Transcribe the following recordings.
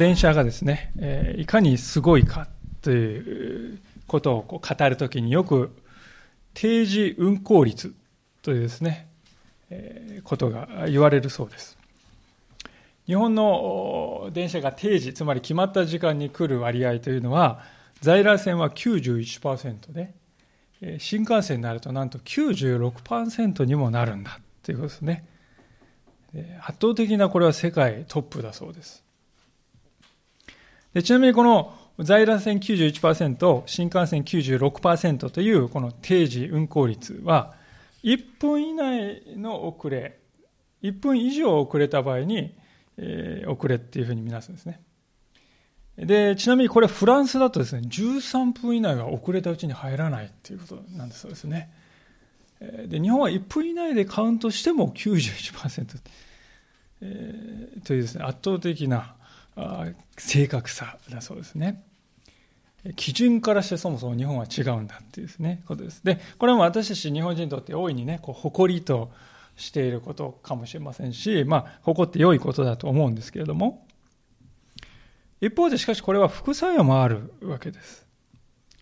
電車がですね、えいかにすごいかということをこう語るときによく定時運行率というですね、えことが言われるそうです。日本の電車が定時、つまり決まった時間に来る割合というのは、在来線は91%で、新幹線になるとなんと96%にもなるんだということですね。圧倒的なこれは世界トップだそうです。でちなみにこの在来線91%、新幹線96%というこの定時運行率は、1分以内の遅れ、1分以上遅れた場合に、えー、遅れっていうふうに見なすんですね。で、ちなみにこれフランスだとですね、13分以内は遅れたうちに入らないっていうことなんですそうですね。で、日本は1分以内でカウントしても91%、えー、というですね、圧倒的な正確さだそうですね。基準からしてそもそも日本は違うんだっていうですね、ことです。で、これも私たち日本人にとって大いにね、こう誇りとしていることかもしれませんし、まあ、誇って良いことだと思うんですけれども、一方でしかしこれは副作用もあるわけです。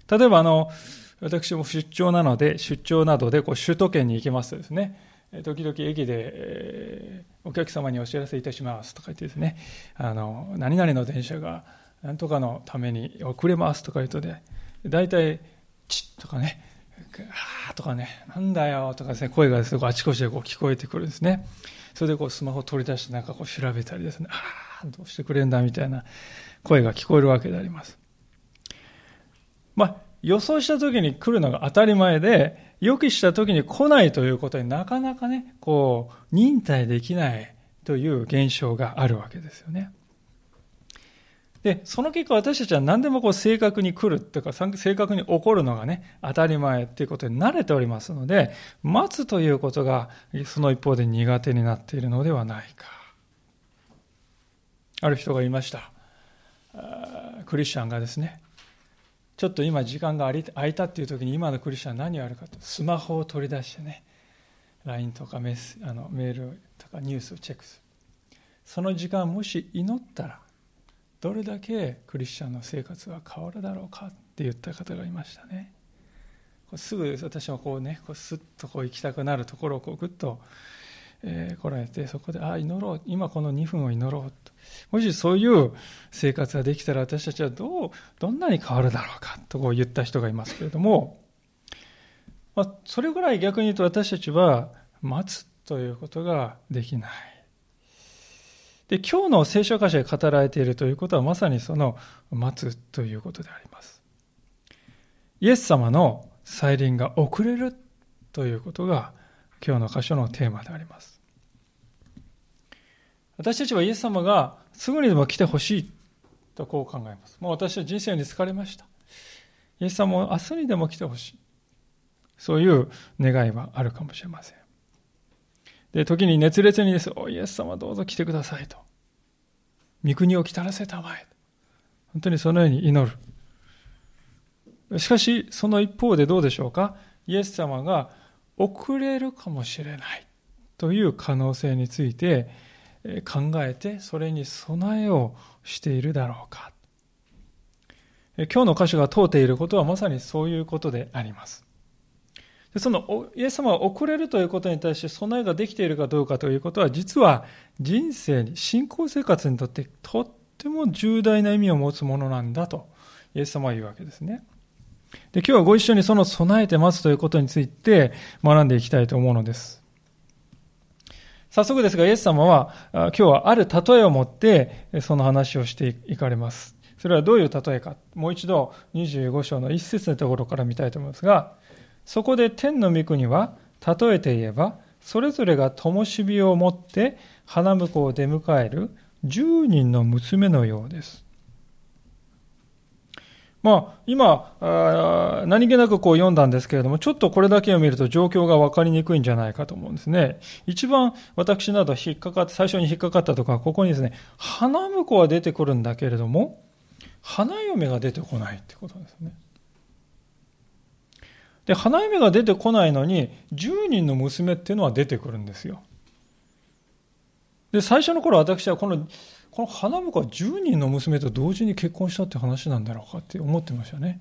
例えばあの、私も出張なので、出張などでこう首都圏に行きますとですね、時々駅で、え、お客様にお知らせいたします。とか言ってですね、あの、何々の電車が何とかのために遅れます。とか言うとで、大体、チッとかね、あーとかね、なんだよ。とかですね、声がですね、あちこちでこう聞こえてくるんですね。それでこうスマホを取り出してなんかこう調べたりですね、ああ、どうしてくれんだみたいな声が聞こえるわけであります。まあ、予想した時に来るのが当たり前で、予期した時に来ないということになかなかね、こう、忍耐できないという現象があるわけですよね。で、その結果私たちは何でもこう正確に来るっていうか、正確に起こるのがね、当たり前っていうことに慣れておりますので、待つということがその一方で苦手になっているのではないか。ある人が言いました。クリスチャンがですね、ちょっと今時間が空いたっていう時に今のクリスチャン何をやるかと、スマホを取り出してね、LINE とかメスあのメールとかニュースをチェックする。その時間もし祈ったら、どれだけクリスチャンの生活が変わるだろうかって言った方がいましたね。すぐ私はこうね、こうスッとこう行きたくなるところをこうグッと、えー、来られて、そこで、ああ、祈ろう、今この2分を祈ろうと。もしそういう生活ができたら私たちはどう、どんなに変わるだろうかとこう言った人がいますけれども、まあ、それぐらい逆に言うと私たちは待つということができない。で、今日の聖書箇所で語られているということはまさにその待つということであります。イエス様の再臨が遅れるということが今日の箇所のテーマであります。私たちはイエス様がすぐにでも来てほしいとこう考えます。もう私は人生に疲れました。イエス様も明日にでも来てほしい。そういう願いはあるかもしれません。で、時に熱烈にです、おイエス様どうぞ来てくださいと。御国を来たらせたまえ。本当にそのように祈る。しかし、その一方でどうでしょうか？イエス様が遅れるかもしれないという可能性について考えて、それに備えをしているだろうか。今日の箇所が問うていることはまさにそういうことであります。でそのイエス様が遅れるということに対して備えができているかどうかということは、実は人生に、信仰生活にとってとっても重大な意味を持つものなんだと、イエス様は言うわけですね。で今日はご一緒にその備えて待つということについて学んでいきたいと思うのです。早速ですが、イエス様は今日はある例えを持ってその話をしていかれます。それはどういう例えか。もう一度25章の一節のところから見たいと思いますが、そこで天の御国は、例えて言えば、それぞれが灯火を持って花婿を出迎える10人の娘のようです。まあ、今あ、何気なくこう読んだんですけれども、ちょっとこれだけを見ると状況が分かりにくいんじゃないかと思うんですね。一番私など引っかかって、最初に引っかかったとか、ここにですね、花婿は出てくるんだけれども、花嫁が出てこないってことですね。で、花嫁が出てこないのに、10人の娘っていうのは出てくるんですよ。で、最初の頃私はこのこの花婿は10人の娘と同時に結婚したって話なんだろうかって思ってましたね。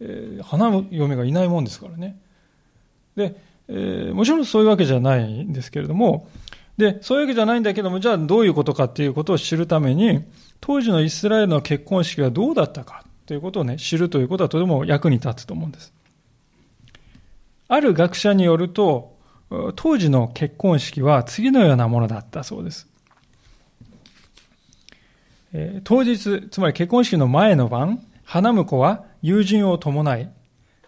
えー、花嫁がいないもんですからね。で、えー、もちろんそういうわけじゃないんですけれども、で、そういうわけじゃないんだけども、じゃあどういうことかっていうことを知るために、当時のイスラエルの結婚式がどうだったかということをね、知るということはとても役に立つと思うんです。ある学者によると、当時の結婚式は次のようなものだったそうです。え、当日、つまり結婚式の前の晩、花婿は友人を伴い、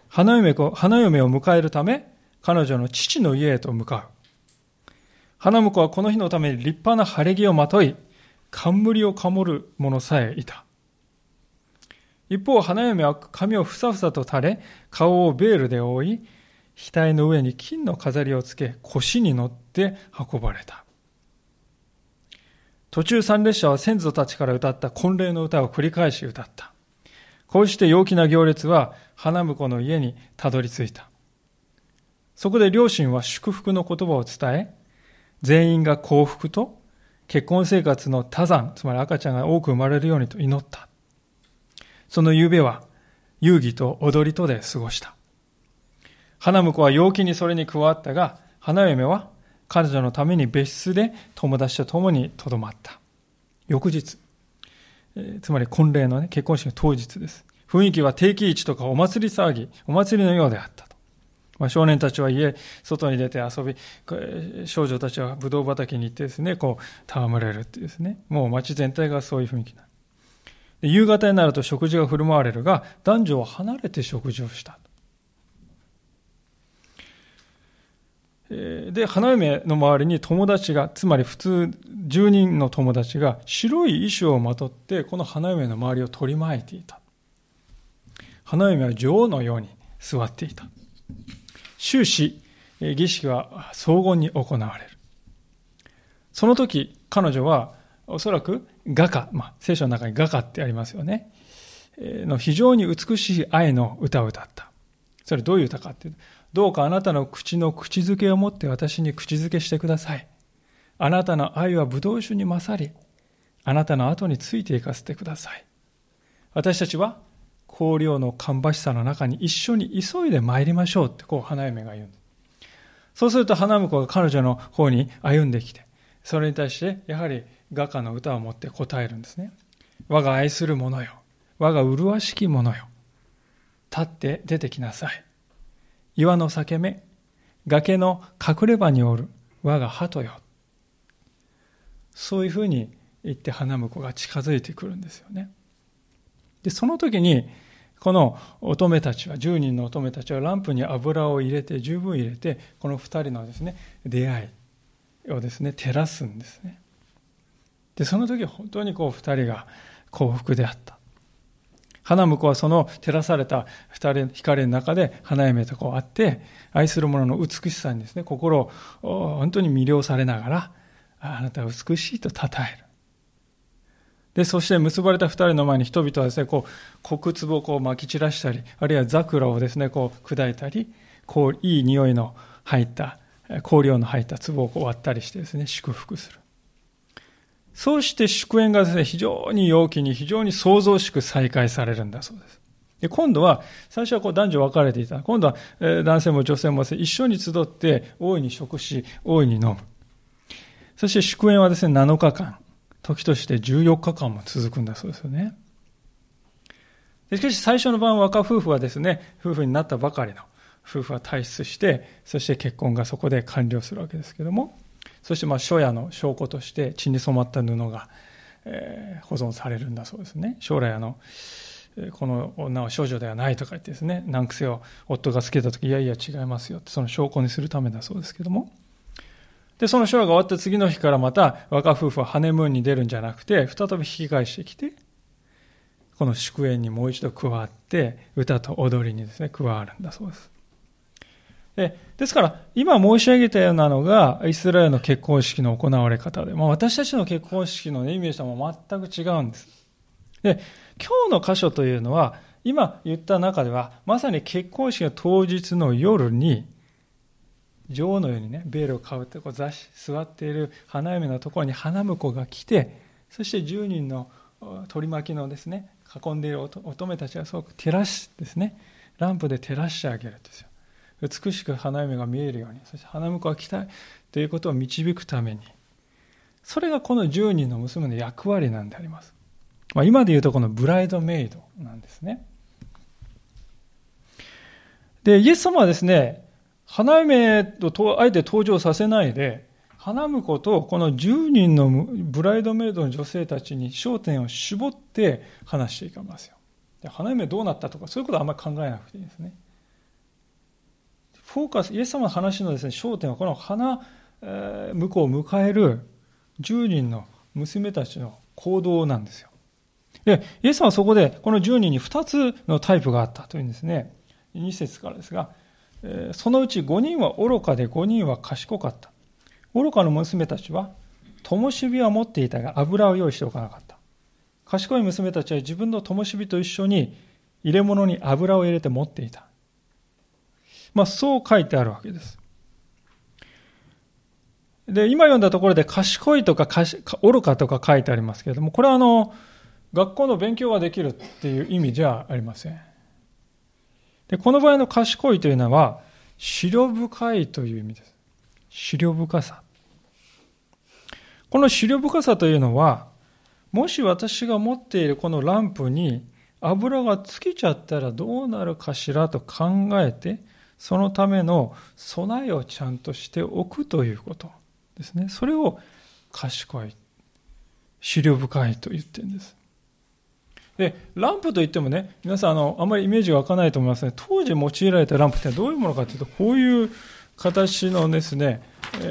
花嫁花嫁を迎えるため、彼女の父の家へと向かう。花婿はこの日のために立派な晴れ着をまとい、冠をかもる者さえいた。一方、花嫁は髪をふさふさと垂れ、顔をベールで覆い、額の上に金の飾りをつけ、腰に乗って運ばれた。途中参列者は先祖たちから歌った婚礼の歌を繰り返し歌った。こうして陽気な行列は花婿の家にたどり着いた。そこで両親は祝福の言葉を伝え、全員が幸福と結婚生活の多山、つまり赤ちゃんが多く生まれるようにと祈った。その夕べは遊戯と踊りとで過ごした。花婿は陽気にそれに加わったが、花嫁は彼女のために別室で友達と共にとどまった。翌日、つまり婚礼の、ね、結婚式の当日です。雰囲気は定期市とかお祭り騒ぎ、お祭りのようであったと。まあ、少年たちは家、外に出て遊び、少女たちはブドウ畑に行ってですね、こう、戯れるっていうですね、もう街全体がそういう雰囲気な夕方になると食事が振る舞われるが、男女は離れて食事をした。で、花嫁の周りに友達が、つまり普通10人の友達が白い衣装をまとってこの花嫁の周りを取り巻いていた。花嫁は女王のように座っていた。終始、儀式は荘厳に行われる。その時、彼女はおそらく画家、まあ、聖書の中に画家ってありますよね。の非常に美しい愛の歌を歌った。それどういう歌かっていうと、どうかあなたの口の口づけを持って私に口づけしてください。あなたの愛は葡萄酒に勝り、あなたの後についていかせてください。私たちは香料の芳しさの中に一緒に急いで参りましょうってこう花嫁が言うんです。そうすると花婿が彼女の方に歩んできて、それに対してやはり画家の歌を持って答えるんですね。我が愛する者よ。我が麗しき者よ。立って出てきなさい。岩の裂け目、崖の隠れ場におる我が鳩よ。そういうふうに言って花婿が近づいてくるんですよね。で、その時に、この乙女たちは、10人の乙女たちはランプに油を入れて、十分入れて、この2人のですね、出会いをですね、照らすんですね。で、その時本当にこう2人が幸福であった。花婿はその照らされた二人光の中で花嫁とこう会って、愛する者の美しさにですね、心を本当に魅了されながら、あなたは美しいと称える。で、そして結ばれた二人の前に人々はですね、こう、黒壺をこう撒き散らしたり、あるいは桜をですね、こう砕いたり、こう、いい匂いの入った、香料の入った壺をこう割ったりしてですね、祝福する。そうして祝宴がですね、非常に陽気に、非常に創造しく再開されるんだそうです。で今度は、最初はこう男女分かれていた。今度は、え男性も女性も一緒に集って大いに食し、大いに飲む。そして祝宴はですね、7日間、時として14日間も続くんだそうですよね。しかし最初の晩若夫婦はですね、夫婦になったばかりの夫婦は退出して、そして結婚がそこで完了するわけですけども、そしてまあ初夜の証拠として血に染まった布が、えー、保存されるんだそうですね。将来あの、この女は少女ではないとか言ってですね、難癖を夫がつけたとき、いやいや違いますよって、その証拠にするためだそうですけども。で、その初夜が終わった次の日からまた若夫婦はハネムーンに出るんじゃなくて、再び引き返してきて、この祝宴にもう一度加わって、歌と踊りにですね、加わるんだそうです。でですから、今申し上げたようなのが、イスラエルの結婚式の行われ方で、まあ、私たちの結婚式の、ね、イメージとも全く違うんです。で、今日の箇所というのは、今言った中では、まさに結婚式の当日の夜に、女王のようにね、ベールをかぶってこう座座っている花嫁のところに花婿が来て、そして10人の取り巻きのですね、囲んでいる乙女たちがすごく照らしですね、ランプで照らしてあげるんですよ。美しく花嫁が見えるように、そして花婿が来たいということを導くために、それがこの10人の娘の役割なんであります。まあ、今で言うとこのブライドメイドなんですね。で、イエス様はですね、花嫁とあえて登場させないで、花婿とこの10人のブライドメイドの女性たちに焦点を絞って話していきますよ。花嫁どうなったとか、そういうことはあんまり考えなくていいですね。フォーカス、イエス様の話のですね、焦点はこの花婿を迎える10人の娘たちの行動なんですよ。で、イエス様はそこでこの10人に2つのタイプがあったというんですね。2節からですが、そのうち5人は愚かで5人は賢かった。愚かの娘たちは、灯火は持っていたが油を用意しておかなかった。賢い娘たちは自分の灯火と一緒に入れ物に油を入れて持っていた。まあ、そう書いてあるわけです。で、今読んだところで賢いとか愚かとか書いてありますけれども、これはあの、学校の勉強ができるっていう意味じゃありません。で、この場合の賢いというのは、資料深いという意味です。資料深さ。この資料深さというのは、もし私が持っているこのランプに油が尽きちゃったらどうなるかしらと考えて、そのための備えをちゃんとしておくということですね。それを賢い、資料深いと言ってるんです。で、ランプといってもね、皆さん、あの、あんまりイメージが湧かないと思いますね。当時用いられたランプってどういうものかというと、こういう形のですね、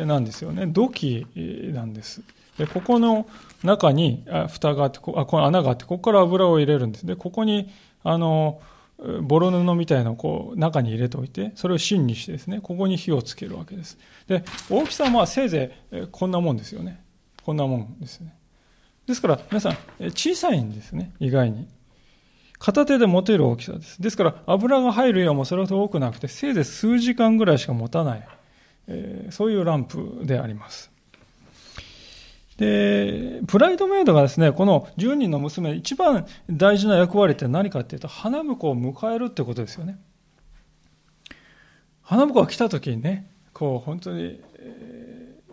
なんですよね。土器なんです。で、ここの中に、蓋があって、こあこの穴があって、ここから油を入れるんです。で、ここに、あの、ボロ布みたいなのをこう中に入れておいて、それを芯にしてですね、ここに火をつけるわけです。で、大きさはせいぜいこんなもんですよね。こんなもんですね。ですから、皆さん、小さいんですね、意外に。片手で持てる大きさです。ですから、油が入る量もそれほど多くなくて、せいぜい数時間ぐらいしか持たない、えー、そういうランプであります。で、プライドメイドがですね、この10人の娘、一番大事な役割って何かっていうと、花婿を迎えるってことですよね。花婿が来た時にね、こう、本当に、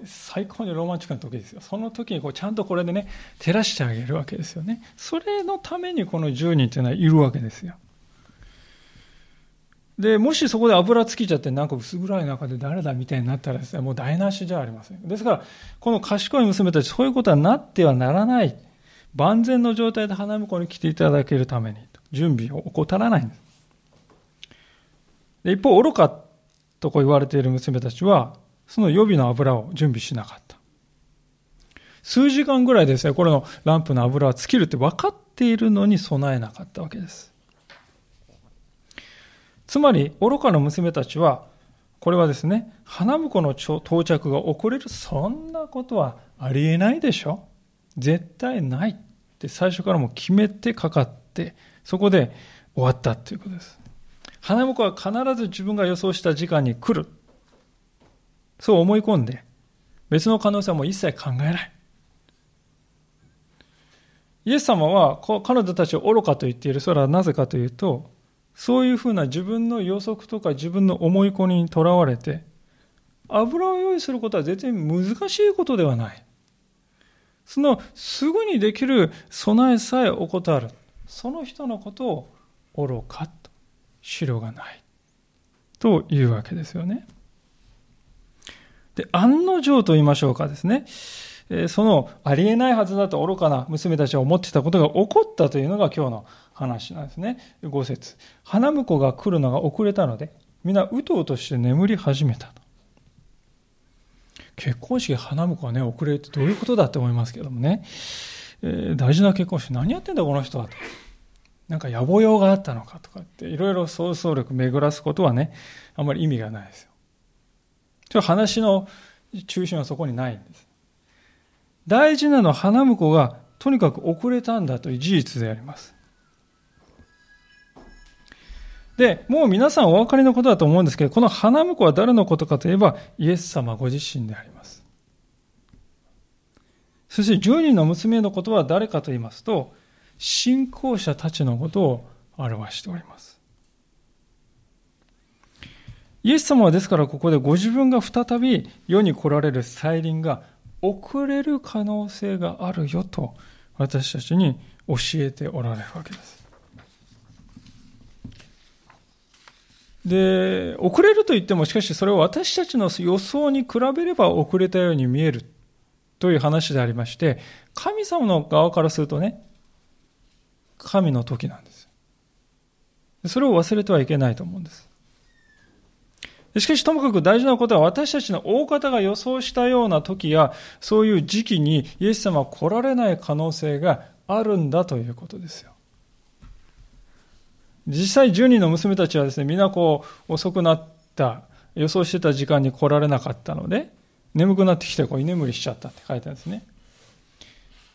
最高にロマンチックな時ですよ。その時にこうちゃんとこれでね、照らしてあげるわけですよね。それのためにこの10人っていうのはいるわけですよ。で、もしそこで油尽きちゃってなんか薄暗い中で誰だみたいになったらですね、もう台無しじゃありません。ですから、この賢い娘たち、そういうことはなってはならない。万全の状態で花婿に来ていただけるために、準備を怠らない。で一方、愚かとこう言われている娘たちは、その予備の油を準備しなかった。数時間ぐらいですね、これのランプの油は尽きるって分かっているのに備えなかったわけです。つまり、愚かの娘たちは、これはですね、花婿の到着が遅れる、そんなことはありえないでしょ絶対ないって最初からも決めてかかって、そこで終わったっていうことです。花婿は必ず自分が予想した時間に来る。そう思い込んで、別の可能性はもう一切考えない。イエス様は彼女たちを愚かと言っている。それはなぜかというと、そういうふうな自分の予測とか自分の思い込みにとらわれて、油を用意することは絶対難しいことではない。そのすぐにできる備えさえ怠る。その人のことを愚かと、白がない。というわけですよね。で、案の定と言いましょうかですね。そのありえないはずだと愚かな娘たちは思ってたことが起こったというのが今日の話なんですね。5節花婿が来るのが遅れたので、皆うとうとして眠り始めた。結婚式花婿がね、遅れるってどういうことだって思いますけどもね。えー、大事な結婚式何やってんだこの人はと。なんか野暮用があったのかとかって、いろいろ想像力巡らすことはね、あんまり意味がないですよ。ちょ話の中心はそこにないんです。大事なのは花婿がとにかく遅れたんだという事実であります。で、もう皆さんお分かりのことだと思うんですけど、この花婿は誰のことかといえば、イエス様ご自身であります。そして10人の娘のことは誰かと言いますと、信仰者たちのことを表しております。イエス様はですからここでご自分が再び世に来られる再臨が遅れる可能性があるよと私たちに教えておられるわけです。で、遅れると言ってもしかしそれは私たちの予想に比べれば遅れたように見えるという話でありまして、神様の側からするとね、神の時なんです。それを忘れてはいけないと思うんです。しかし、ともかく大事なことは、私たちの大方が予想したような時や、そういう時期にイエス様は来られない可能性があるんだということですよ。実際、10人の娘たちはですね、みんなこう、遅くなった、予想してた時間に来られなかったので、眠くなってきてこう居眠りしちゃったって書いてあるんですね。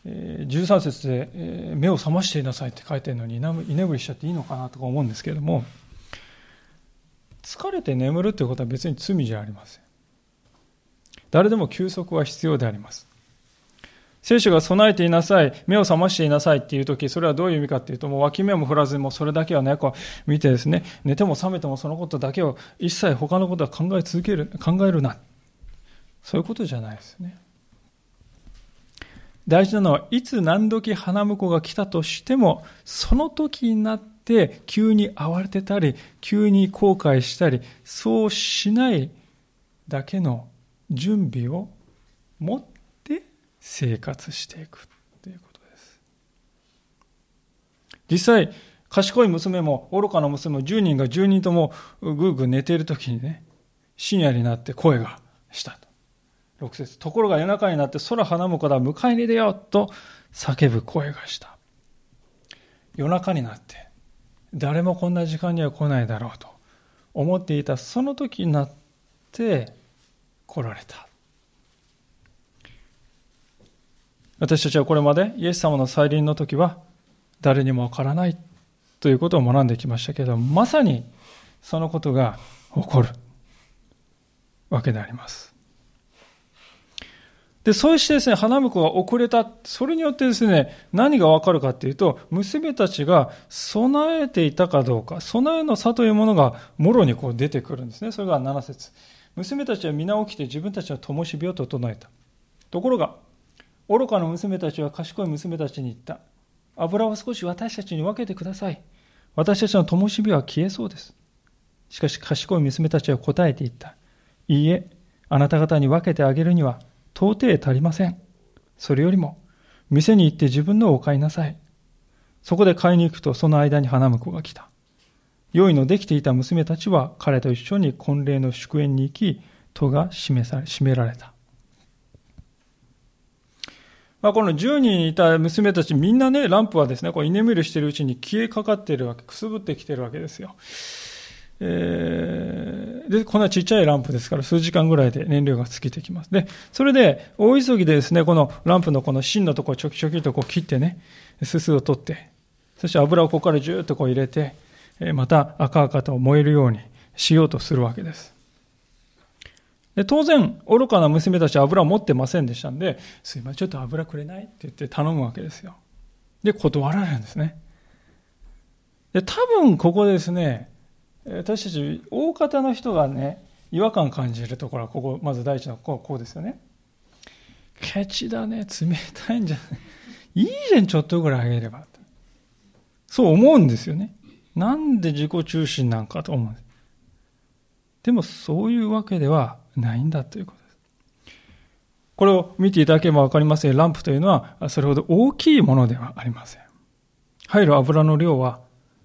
13節で、目を覚ましていなさいって書いてるのに居眠りしちゃっていいのかなとか思うんですけれども疲れて眠るということは別に罪じゃありません誰でも休息は必要であります聖書が備えていなさい、目を覚ましていなさいっていう時、それはどういう意味かっていうと、もう脇目も振らずにもそれだけはね、こう見てですね、寝ても覚めてもそのことだけを一切他のことは考え続ける、考えるな。そういうことじゃないですね。大事なのは、いつ何時花婿が来たとしても、その時になって急に慌てたり、急に後悔したり、そうしないだけの準備を持って生活していくということです。実際、賢い娘も愚かな娘も10人が10人ともぐーぐー寝ている時にね、深夜になって声がしたと。6節ところが夜中になって空花婿だ迎えに出ようと叫ぶ声がした。夜中になって誰もこんな時間には来ないだろうと思っていたその時になって来られた。私たちはこれまでイエス様の再臨の時は誰にもわからないということを学んできましたけどまさにそのことが起こるわけであります。で、そうしてですね、花婿が遅れた。それによってですね、何がわかるかっていうと、娘たちが備えていたかどうか、備えの差というものがもろにこう出てくるんですね。それが7節娘たちは皆起きて自分たちの灯火を整えた。ところが、愚かな娘たちは賢い娘たちに言った。油を少し私たちに分けてください。私たちの灯火は消えそうです。しかし賢い娘たちは答えていった。いいえ、あなた方に分けてあげるには到底足りません。それよりも、店に行って自分のを買いなさい。そこで買いに行くと、その間に花婿が来た。用意のできていた娘たちは彼と一緒に婚礼の祝宴に行き、戸が閉めされ閉められた。まあ、この10人いた娘たちみんなね、ランプはですね、こう居眠りしてるうちに消えかかってるわけ、くすぶってきてるわけですよ。えー、で、こんなちっちゃいランプですから、数時間ぐらいで燃料が尽きてきます。で、それで、大急ぎでですね、このランプのこの芯のところをちょきちょきとこう切ってね、すすを取って、そして油をここからジューッとこう入れて、また赤々と燃えるようにしようとするわけです。で当然、愚かな娘たちは油を持ってませんでしたんで、すいません、ちょっと油くれない？って言って頼むわけですよ。で、断られるんですね。で、多分ここですね、私たち大方の人がね違和感感じるところはここまず第一のこうこうですよね。ケチだね。冷たいんじゃない。いいじゃんちょっとぐらいあげれば。そう思うんですよね。なんで自己中心なんかと思うんです。でもそういうわけではないんだということです。これを見ていただければ分かりますよ。ランプというのはそれほど大きいものではありません。入る油の量は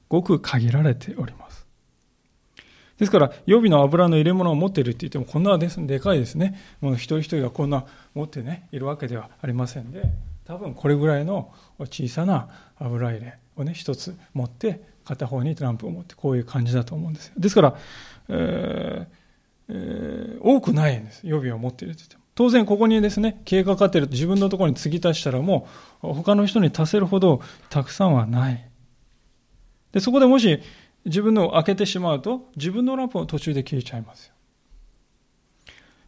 ごく限られております。ですから、予備の油の入れ物を持っているって言っても、こんなですでかいですね。もう一人一人がこんな持ってね、いるわけではありませんで、多分これぐらいの小さな油入れをね、一つ持って、片方にトランプを持って、こういう感じだと思うんです。ですから、えーえー、多くないんです。予備を持っていると言っても。当然ここにですね、経過かってると自分のところに継ぎ足したらもう他の人に足せるほどたくさんはない。で、そこでもし自分のを開けてしまうと、自分のランプも途中で消えちゃいますよ。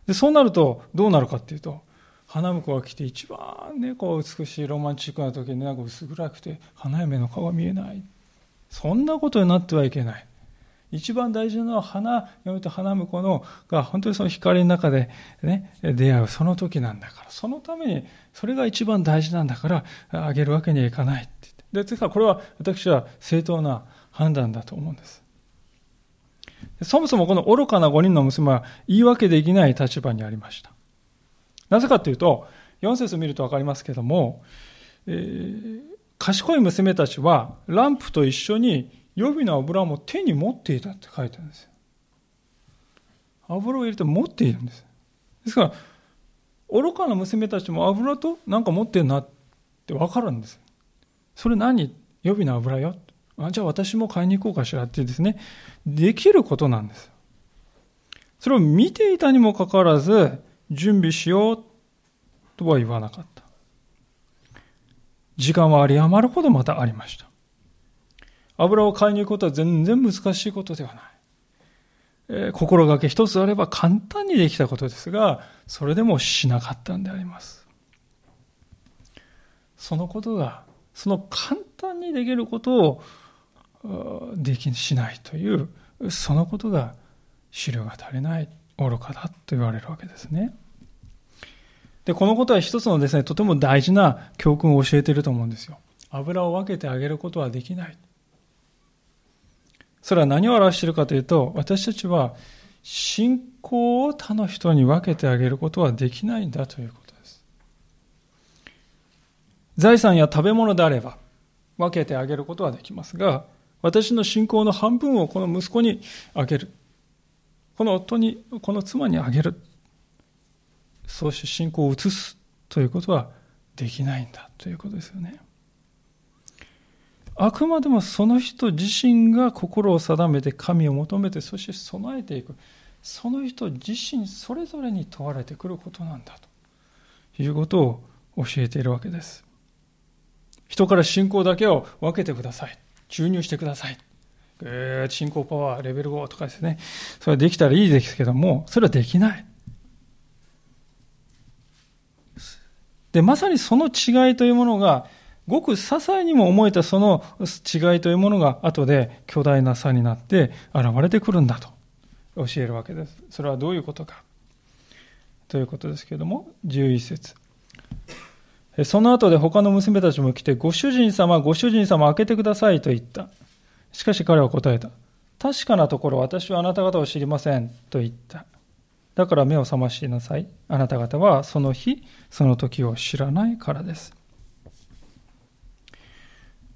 で、そうなると、どうなるかっていうと、花婿が来て一番ね、こう美しいロマンチックな時になんか薄暗くて花嫁の顔が見えない。そんなことになってはいけない。一番大事なのは花嫁と花婿のが本当にその光の中でね、出会うその時なんだから、そのためにそれが一番大事なんだから、あげるわけにはいかないってって。で、ですかこれは私は正当な判断だと思うんです。そもそもこの愚かな5人の娘は言い訳できない立場にありました。なぜかというと、4節見るとわかりますけども、えー、賢い娘たちはランプと一緒に予備の油も手に持っていたって書いてあるんですよ。油を入れて持っているんです。ですから、愚かな娘たちも油となんか持ってるなってわかるんです。それ何？予備の油よ。あじゃあ私も買いに行こうかしらってですね、できることなんです。それを見ていたにもかかわらず、準備しようとは言わなかった。時間は有り余るほどまたありました。油を買いに行くことは全然難しいことではない。えー、心がけ一つあれば簡単にできたことですが、それでもしなかったんであります。そのことが、その簡単にできることをできしないという、そのことが資料が足りない、愚かだと言われるわけですね。で、このことは一つのですね、とても大事な教訓を教えていると思うんですよ。油を分けてあげることはできない。それは何を表しているかというと、私たちは信仰を他の人に分けてあげることはできないんだということです。財産や食べ物であれば分けてあげることはできますが、私の信仰の半分をこの息子にあげる。この夫に、この妻にあげる。そうして信仰を移すということはできないんだということですよね。あくまでもその人自身が心を定めて神を求めてそして備えていくその人自身それぞれに問われてくることなんだということを教えているわけです人から信仰だけを分けてください注入してください。えー、信仰パワーレベル5とかですね。それはできたらいいですけどもそれはできない。でまさにその違いというものがごく些細にも思えたその違いというものが後で巨大な差になって現れてくるんだと。教えるわけです。それはどういうことか。ということですけれども、11節。その後で他の娘たちも来て、ご主人様、ご主人様、開けてくださいと言った。しかし彼は答えた。確かなところ私はあなた方を知りませんと言った。だから目を覚ましなさい。あなた方はその日、その時を知らないからです。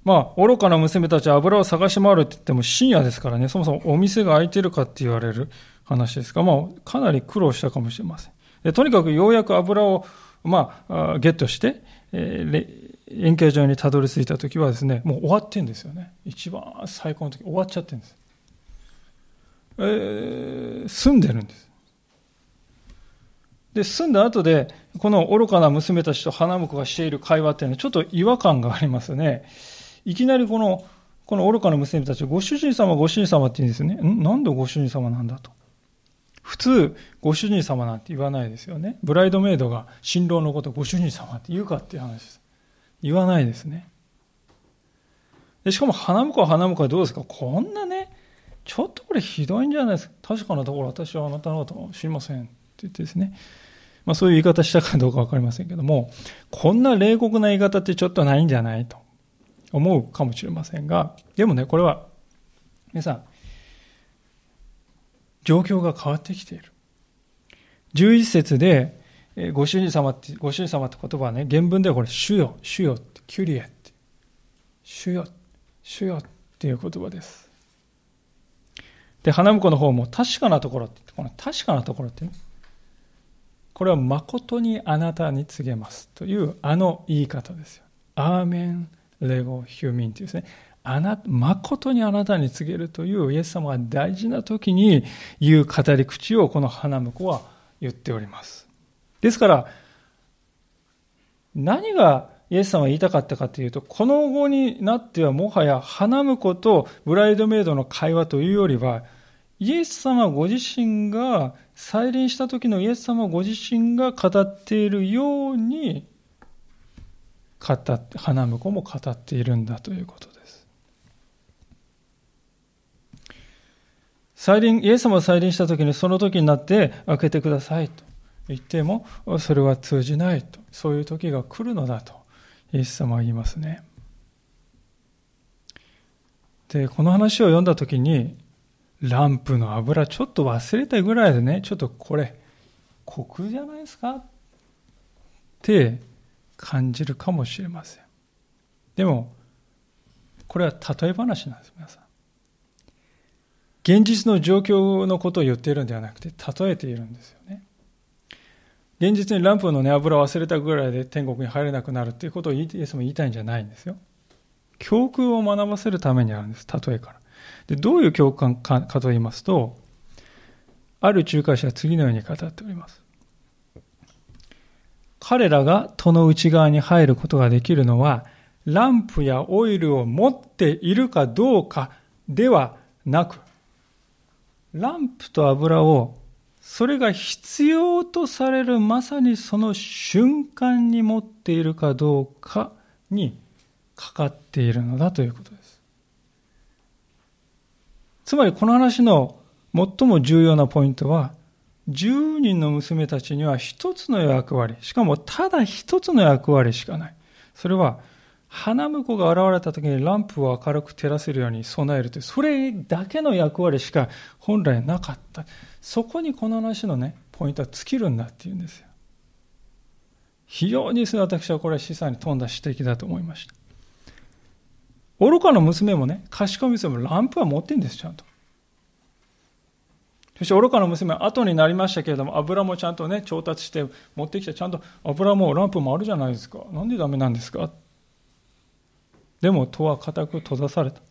まあ、愚かな娘たち油を探し回るって言っても深夜ですからね、そもそもお店が開いてるかって言われる話ですが、まあ、かなり苦労したかもしれません。でとにかくようやく油を、まあ、ゲットして、えー、円形状にたどり着いた時はですね、もう終わってんですよね。一番最高の時、終わっちゃってるんです。えー、住んでるんです。で、住んだ後で、この愚かな娘たちと花婿がしている会話っていうのはちょっと違和感がありますね。いきなりこの、この愚かな娘たちご主人様、ご主人様って言うんですよね。ん？なんでご主人様なんだと。普通、ご主人様なんて言わないですよね。ブライドメイドが新郎のことをご主人様って言うかっていう話です。言わないですね。でしかも花婿は花婿はどうですか？こんなね、ちょっとこれひどいんじゃないですか？確かなところ私はあなたのこと知りませんって言ってですね。まあそういう言い方したかどうかわかりませんけども、こんな冷酷な言い方ってちょっとないんじゃないと。思うかもしれませんが、でもね、これは、皆さん、状況が変わってきている。11節で、ご主人様って、ご主人様って言葉はね、原文ではこれ、主よ、主よって、キュリエって、主よ、主よっていう言葉です。で、花婿の方も確かなところって、この確かなところって、ね、これは誠にあなたに告げますというあの言い方ですよ。アーメンレゴ・ヒューミンというですね、あな、誠にあなたに告げるというイエス様が大事な時に言う語り口をこの花婿は言っております。ですから、何がイエス様が言いたかったかというと、この後になってはもはや花婿とブライドメイドの会話というよりは、イエス様ご自身が、再臨した時のイエス様ご自身が語っているように、語って、花婿も語っているんだということです。再臨、イエス様が再臨した時にその時になって開けてくださいと言っても、それは通じないと。そういう時が来るのだと、イエス様は言いますね。で、この話を読んだ時に、ランプの油ちょっと忘れたぐらいでね、ちょっとこれ、コクじゃないですか？って感じるかもしれません。でも、これは例え話なんです、皆さん。現実の状況のことを言っているんではなくて、例えているんですよね。現実にランプのね、油を忘れたぐらいで天国に入れなくなるっていうことをイエスも言いたいんじゃないんですよ。教訓を学ばせるためにあるんです、例えから。でどういう教訓かかと言いますと、ある仲介者は次のように語っております。彼らが戸の内側に入ることができるのは、ランプやオイルを持っているかどうかではなく、ランプと油をそれが必要とされるまさにその瞬間に持っているかどうかにかかっているのだということです。つまりこの話の最も重要なポイントは、10人の娘たちには一つの役割、しかもただ一つの役割しかない。それは、花婿が現れた時にランプを明るく照らせるように備えるという、それだけの役割しか本来なかった。そこにこの話のね、ポイントは尽きるんだっていうんですよ。非常に私はこれは資産に富んだ指摘だと思いました。愚かな娘もね、賢い娘もランプは持ってんです、ちゃんと。そして愚かな娘は後になりましたけれども、油もちゃんとね、調達して持ってきて、ちゃんと油もランプもあるじゃないですか。なんでダメなんですか？でも戸は固く閉ざされた。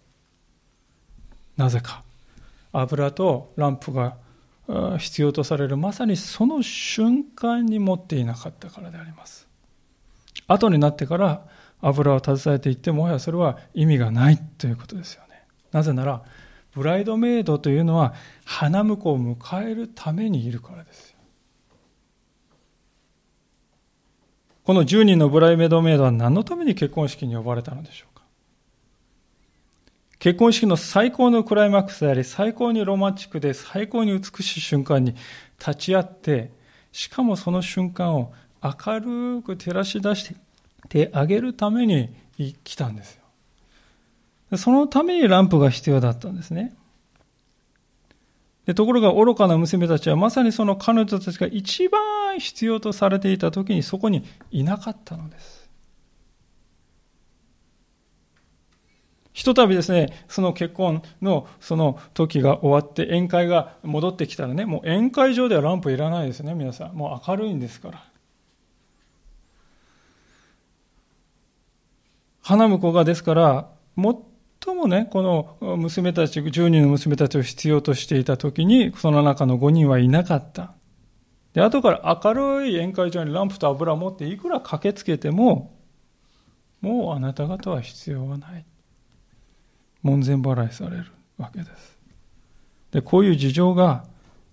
なぜか。油とランプが必要とされるまさにその瞬間に持っていなかったからであります。後になってから油を携えていってもはやそれは意味がないということですよね。なぜなら、ブライドメイドというのは花婿を迎えるためにいるからですよ。この10人のブライドメイドは何のために結婚式に呼ばれたのでしょう結婚式の最高のクライマックスであり、最高にロマンチックで最高に美しい瞬間に立ち会って、しかもその瞬間を明るく照らし出してあげるために来たんですよ。そのためにランプが必要だったんですね。でところが愚かな娘たちはまさにその彼女たちが一番必要とされていた時にそこにいなかったのです。ひとたびですね、その結婚のその時が終わって宴会が戻ってきたらね、もう宴会場ではランプいらないですね、皆さん。もう明るいんですから。花婿がですから、最もね、この娘たち、10人の娘たちを必要としていた時に、その中の5人はいなかった。で、後から明るい宴会場にランプと油を持っていくら駆けつけても、もうあなた方は必要はない。門前払いされるわけです。で、こういう事情が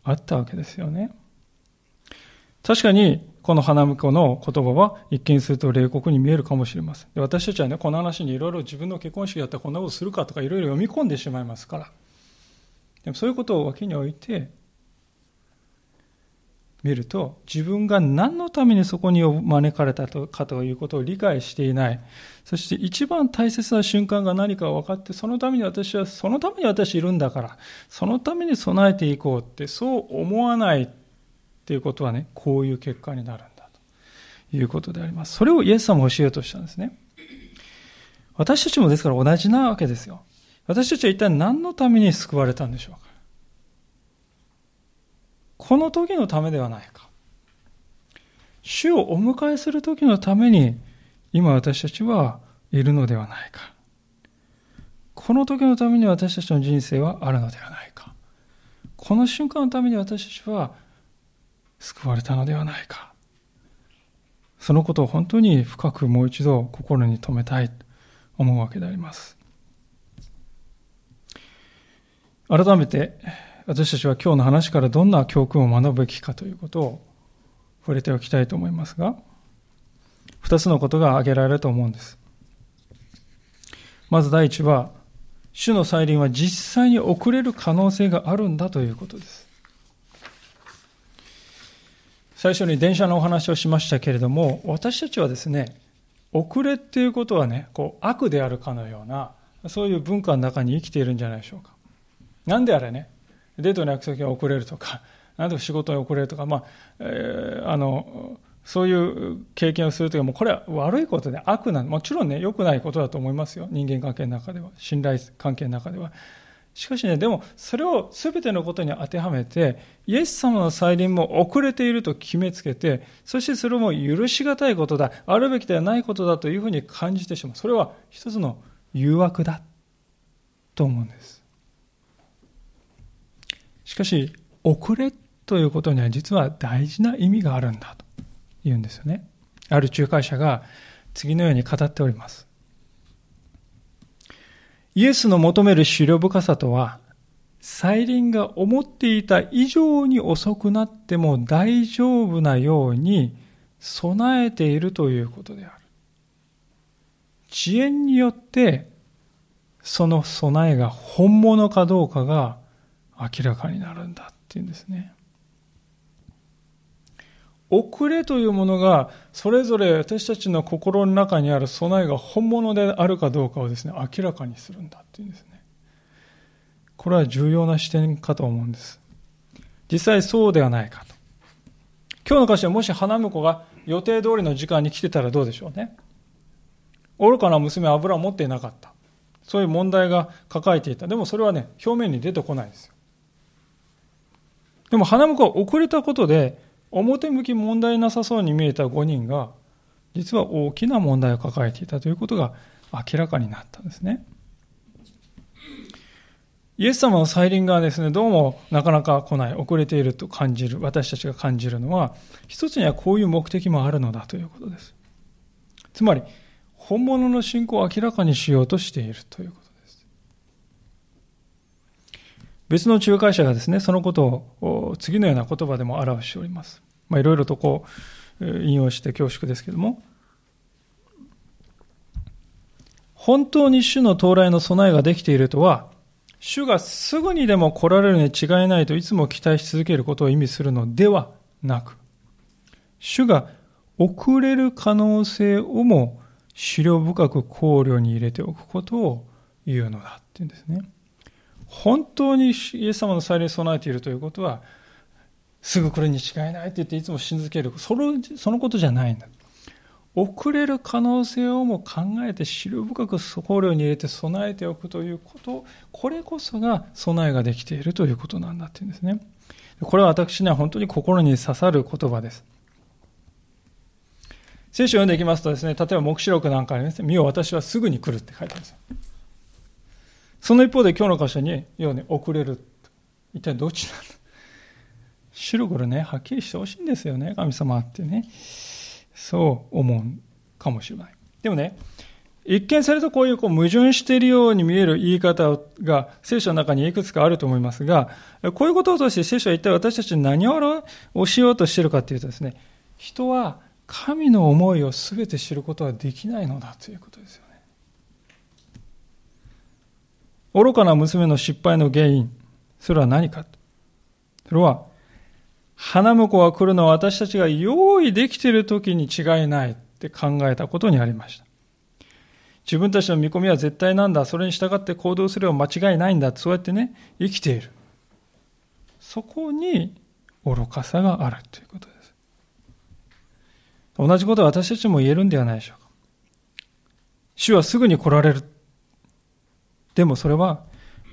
あったわけですよね。確かに、この花婿の言葉は一見すると冷酷に見えるかもしれません。で私たちはね、この話にいろいろ自分の結婚式やったらこんなことするかとかいろいろ読み込んでしまいますから。でもそういうことを脇に置いて、見ると、自分が何のためにそこに招かれたかということを理解していない。そして一番大切な瞬間が何か分かって、そのために私は、そのために私いるんだから、そのために備えていこうって、そう思わないっていうことはね、こういう結果になるんだということであります。それをイエス様も教えようとしたんですね。私たちもですから同じなわけですよ。私たちは一体何のために救われたんでしょうかこの時のためではないか。主をお迎えする時のために今私たちはいるのではないか。この時のために私たちの人生はあるのではないか。この瞬間のために私たちは救われたのではないか。そのことを本当に深くもう一度心に留めたいと思うわけであります。改めて私たちは今日の話からどんな教訓を学ぶべきかということを触れておきたいと思いますが、二つのことが挙げられると思うんです。まず第一は、主の再臨は実際に遅れる可能性があるんだということです。最初に電車のお話をしましたけれども、私たちはですね、遅れっていうことはね、こう悪であるかのような、そういう文化の中に生きているんじゃないでしょうか。なんであれね、デートの約束が遅れるとか、なんで仕事に遅れるとか、まあ、えー、あの、そういう経験をするというか、もうこれは悪いことで悪なもちろんね、良くないことだと思いますよ。人間関係の中では、信頼関係の中では。しかしね、でも、それを全てのことに当てはめて、イエス様の再臨も遅れていると決めつけて、そしてそれも許し難いことだ、あるべきではないことだというふうに感じてしまう。それは一つの誘惑だと思うんです。しかし、遅れということには実は大事な意味があるんだと言うんですよね。ある仲介者が次のように語っております。イエスの求める資料深さとは、再臨が思っていた以上に遅くなっても大丈夫なように備えているということである。遅延によってその備えが本物かどうかが明らかになるんだっていうんですね。遅れというものが、それぞれ私たちの心の中にある備えが本物であるかどうかをですね、明らかにするんだっていうんですね。これは重要な視点かと思うんです。実際そうではないかと。今日の歌詞はもし花婿が予定通りの時間に来てたらどうでしょうね。愚かな娘は油を持っていなかった。そういう問題が抱えていた。でもそれはね、表面に出てこないんですよ。でも花婿は遅れたことで、表向き問題なさそうに見えた5人が、実は大きな問題を抱えていたということが明らかになったんですね。イエス様の再臨がですね、どうもなかなか来ない、遅れていると感じる、私たちが感じるのは、一つにはこういう目的もあるのだということです。つまり、本物の信仰を明らかにしようとしているということです。別の仲介者がですね、そのことを次のような言葉でも表しております。まあ、いろいろとこう、引用して恐縮ですけども、本当に主の到来の備えができているとは、主がすぐにでも来られるに違いないといつも期待し続けることを意味するのではなく、主が遅れる可能性をも資料深く考慮に入れておくことを言うのだっていうんですね。本当にイエス様の再臨に備えているということは、すぐ来るに違いないって言っていつも信じける。そのそのことじゃないんだ。遅れる可能性をも考えて知る深く考慮に入れて備えておくということ、これこそが備えができているということなんだっていうんですね。これは私には本当に心に刺さる言葉です。聖書を読んでいきますとですね、例えば黙示録なんかにですね、見よ私はすぐに来るって書いてあるんですよ。その一方で今日の箇所に、要はね、遅れる。一体どっちなんだ？白黒ね、はっきりしてほしいんですよね、神様ってね。そう思うかもしれない。でもね、一見されるとこういうこう矛盾しているように見える言い方が聖書の中にいくつかあると思いますが、こういうことを通して聖書は一体私たちに何を教えようとしているかというとですね、人は神の思いを全て知ることはできないのだということですよね。愚かな娘の失敗の原因、それは何かそれは花婿が来るのは私たちが用意できている時に違いないって考えたことにありました。自分たちの見込みは絶対なんだ。それに従って行動すれば間違いないんだ。そうやってね、生きている。そこに愚かさがあるということです。同じことは私たちも言えるんではないでしょうか。主はすぐに来られる。でもそれは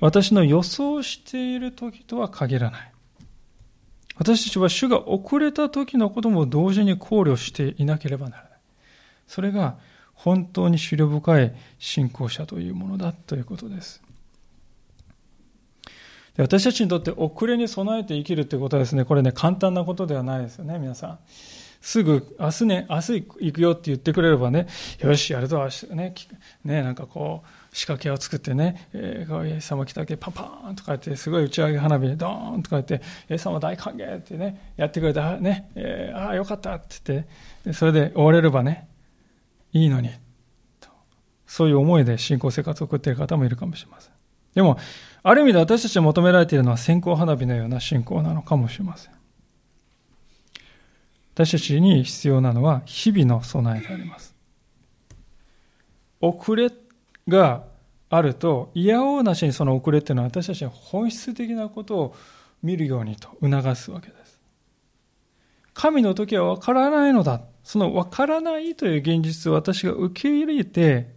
私の予想している時とは限らない。私たちは主が遅れた時のことも同時に考慮していなければならない。それが本当に資料深い信仰者というものだということです。で私たちにとって遅れに備えて生きるということはですね、これね、簡単なことではないですよね、皆さん。すぐ、明日ね、明日行くよって言ってくれればね、よし、やると、明日ね、ね、なんかこう、仕掛けを作ってね、えー、イエス様来たけ、パンパーンとか言って、すごい打ち上げ花火でドーンとか言って、イエス様大歓迎ってね、やってくれた、ね、えー、ああ、よかったって言って、それで終われればね、いいのに、そういう思いで信仰生活を送っている方もいるかもしれません。でも、ある意味で私たちが求められているのは線香花火のような信仰なのかもしれません。私たちに必要なのは日々の備えであります。遅れがあると、嫌おうなしにその遅れっていうのは私たちは本質的なことを見るようにと促すわけです。神の時はわからないのだ。そのわからないという現実を私が受け入れて、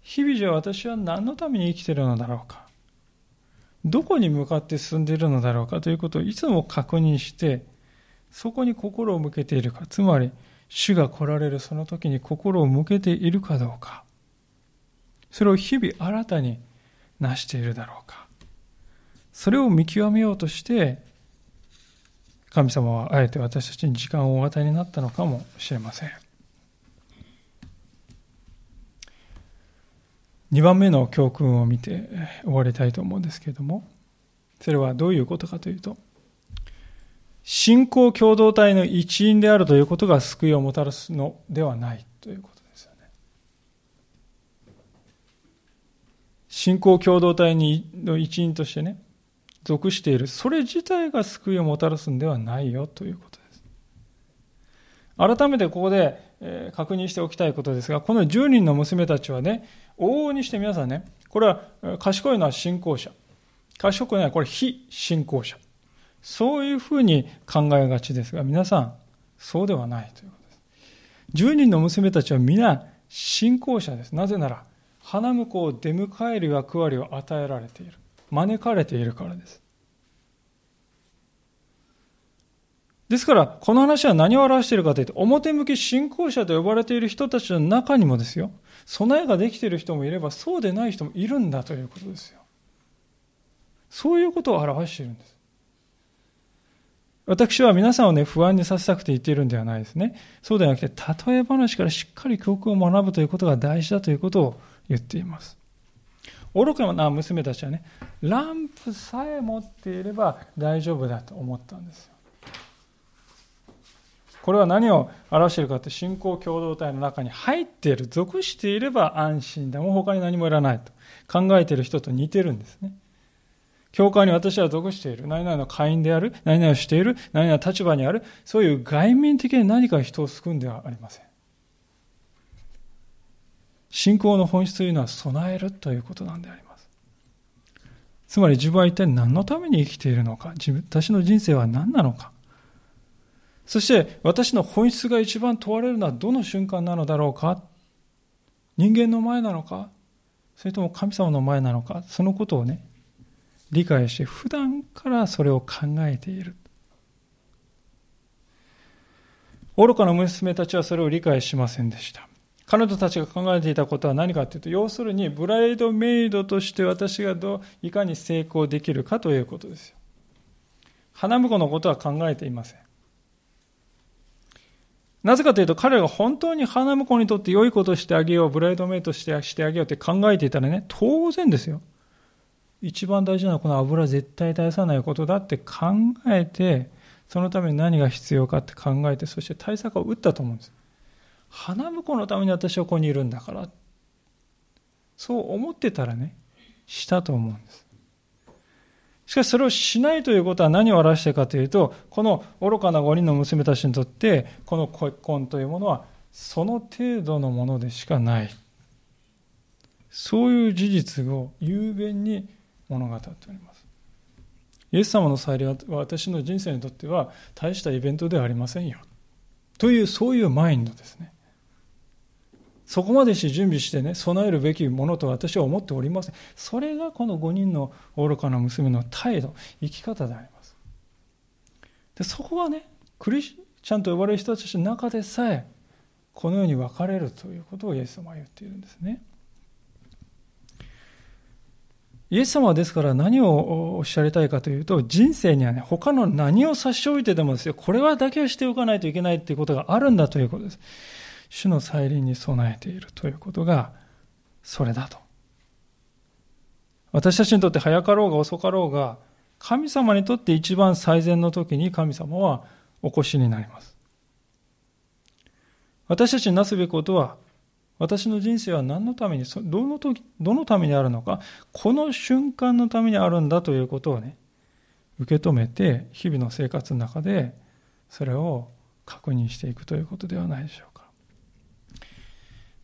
日々じゃ私は何のために生きているのだろうか。どこに向かって進んでいるのだろうかということをいつも確認して、そこに心を向けているか、つまり、主が来られるその時に心を向けているかどうか、それを日々新たに成しているだろうか、それを見極めようとして、神様はあえて私たちに時間をお与えになったのかもしれません。2番目の教訓を見て終わりたいと思うんですけれども、それはどういうことかというと、信仰共同体の一員であるということが救いをもたらすのではないということですよね。信仰共同体の一員としてね、属している、それ自体が救いをもたらすんではないよということです。改めてここで確認しておきたいことですが、この10人の娘たちはね、往々にして皆さんね、これは賢いのは信仰者。賢くない、これ非信仰者。そういうふうに考えがちですが、皆さん、そうではないということです。10人の娘たちは皆信仰者です。なぜなら、花婿を出迎える役割を与えられている。招かれているからです。ですから、この話は何を表しているかというと、表向き信仰者と呼ばれている人たちの中にもですよ、備えができている人もいれば、そうでない人もいるんだということですよ。そういうことを表しているんです。私は皆さんをね、不安にさせたくて言っているんではないですね。そうではなくて、例え話からしっかり教訓を学ぶということが大事だということを言っています。愚かな娘たちはね、ランプさえ持っていれば大丈夫だと思ったんですよ。これは何を表しているかというと、信仰共同体の中に入っている、属していれば安心だ。もう他に何もいらないと考えている人と似てるんですね。教会に私は属している。何々の会員である。何々をしている。何々の立場にある。そういう外面的に何か人を救うんではありません。信仰の本質というのは備えるということなんであります。つまり自分は一体何のために生きているのか。自分私の人生は何なのか。そして私の本質が一番問われるのはどの瞬間なのだろうか。人間の前なのか。それとも神様の前なのか。そのことをね、理解し、普段からそれを考えている。愚かな娘たちはそれを理解しませんでした。彼女たちが考えていたことは何かというと、要するにブライドメイドとして私がどういかに成功できるかということですよ。花婿のことは考えていません。なぜかというと、彼らが本当に花婿にとって良いことをしてあげよう、ブライドメイドしてしてあげようって考えていたらね、当然ですよ。一番大事なのはこの油絶対絶やさないことだって考えて、そのために何が必要かって考えて、そして対策を打ったと思うんです。花婿のために私はここにいるんだから。そう思ってたらね、したと思うんです。しかしそれをしないということは何を表してかというと、この愚かな5人の娘たちにとって、この結婚というものは、その程度のものでしかない。そういう事実を雄弁に物語っております。イエス様の再臨は私の人生にとっては大したイベントではありませんよ。という、そういうマインドですね。そこまでし準備してね、備えるべきものと私は思っておりません。それがこの5人の愚かな娘の態度、生き方であります。でそこはね、クリスチャンと呼ばれる人たちの中でさえ、このように分かれるということをイエス様は言っているんですね。イエス様はですから何をおっしゃりたいかというと、人生にはね、他の何を差し置いてでもですよ、これはだけはしておかないといけないということがあるんだということです。主の再臨に備えているということが、それだと。私たちにとって早かろうが遅かろうが、神様にとって一番最善の時に神様はお越しになります。私たちになすべきことは、私の人生は何のために、どの時、どのためにあるのか、この瞬間のためにあるんだということをね、受け止めて、日々の生活の中で、それを確認していくということではないでしょうか。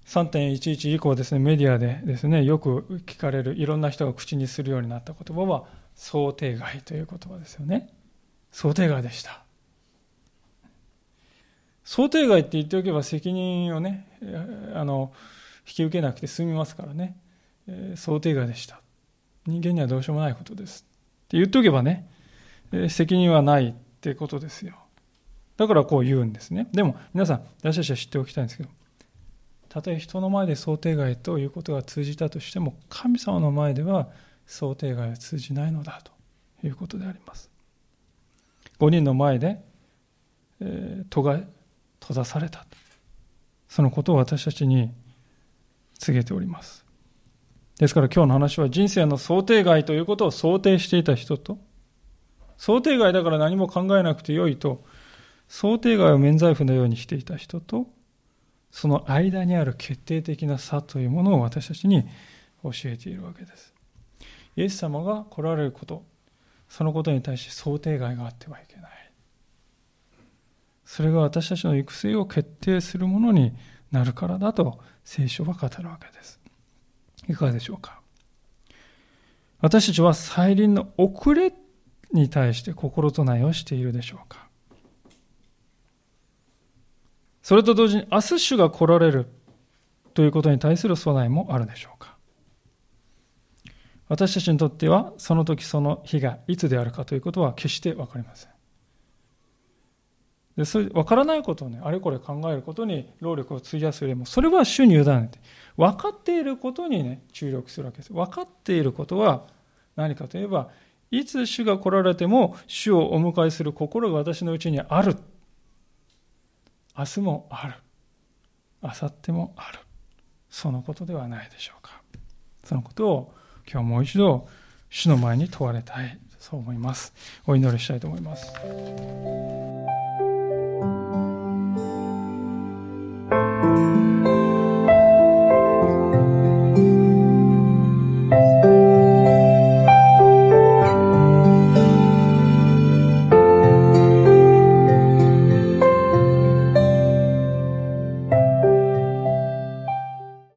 3.11以降ですね、メディアでですね、よく聞かれる、いろんな人が口にするようになった言葉は、想定外という言葉ですよね。想定外でした。想定外って言っておけば責任をね、あの、引き受けなくて済みますからね、えー、想定外でした。人間にはどうしようもないことです。って言っておけばね、えー、責任はないってことですよ。だからこう言うんですね。でも皆さん、私たちは知っておきたいんですけど、たとえ人の前で想定外ということが通じたとしても、神様の前では想定外は通じないのだということであります。5人の前で、えー、戸が閉ざされた。そのことを私たちに告げております。ですから今日の話は人生の想定外ということを想定していた人と、想定外だから何も考えなくてよいと、想定外を免罪符のようにしていた人と、その間にある決定的な差というものを私たちに教えているわけです。イエス様が来られること、そのことに対して想定外があってはいけない。それが私たちの育成を決定するものになるからだと聖書は語るわけです。いかがでしょうか？私たちは再臨の遅れに対して心唱えをしているでしょうか？それと同時に明日主が来られるということに対する備えもあるでしょうか？私たちにとってはその時その日がいつであるかということは決して分かりません。でそれ分からないことをね、あれこれ考えることに労力を費やすよりも、それは主に委ねて、分かっていることにね、注力するわけです。分かっていることは何かといえば、いつ主が来られても主をお迎えする心が私のうちにある。明日もある。明後日もある。そのことではないでしょうか。そのことを今日もう一度主の前に問われたい。そう思います。お祈りしたいと思います。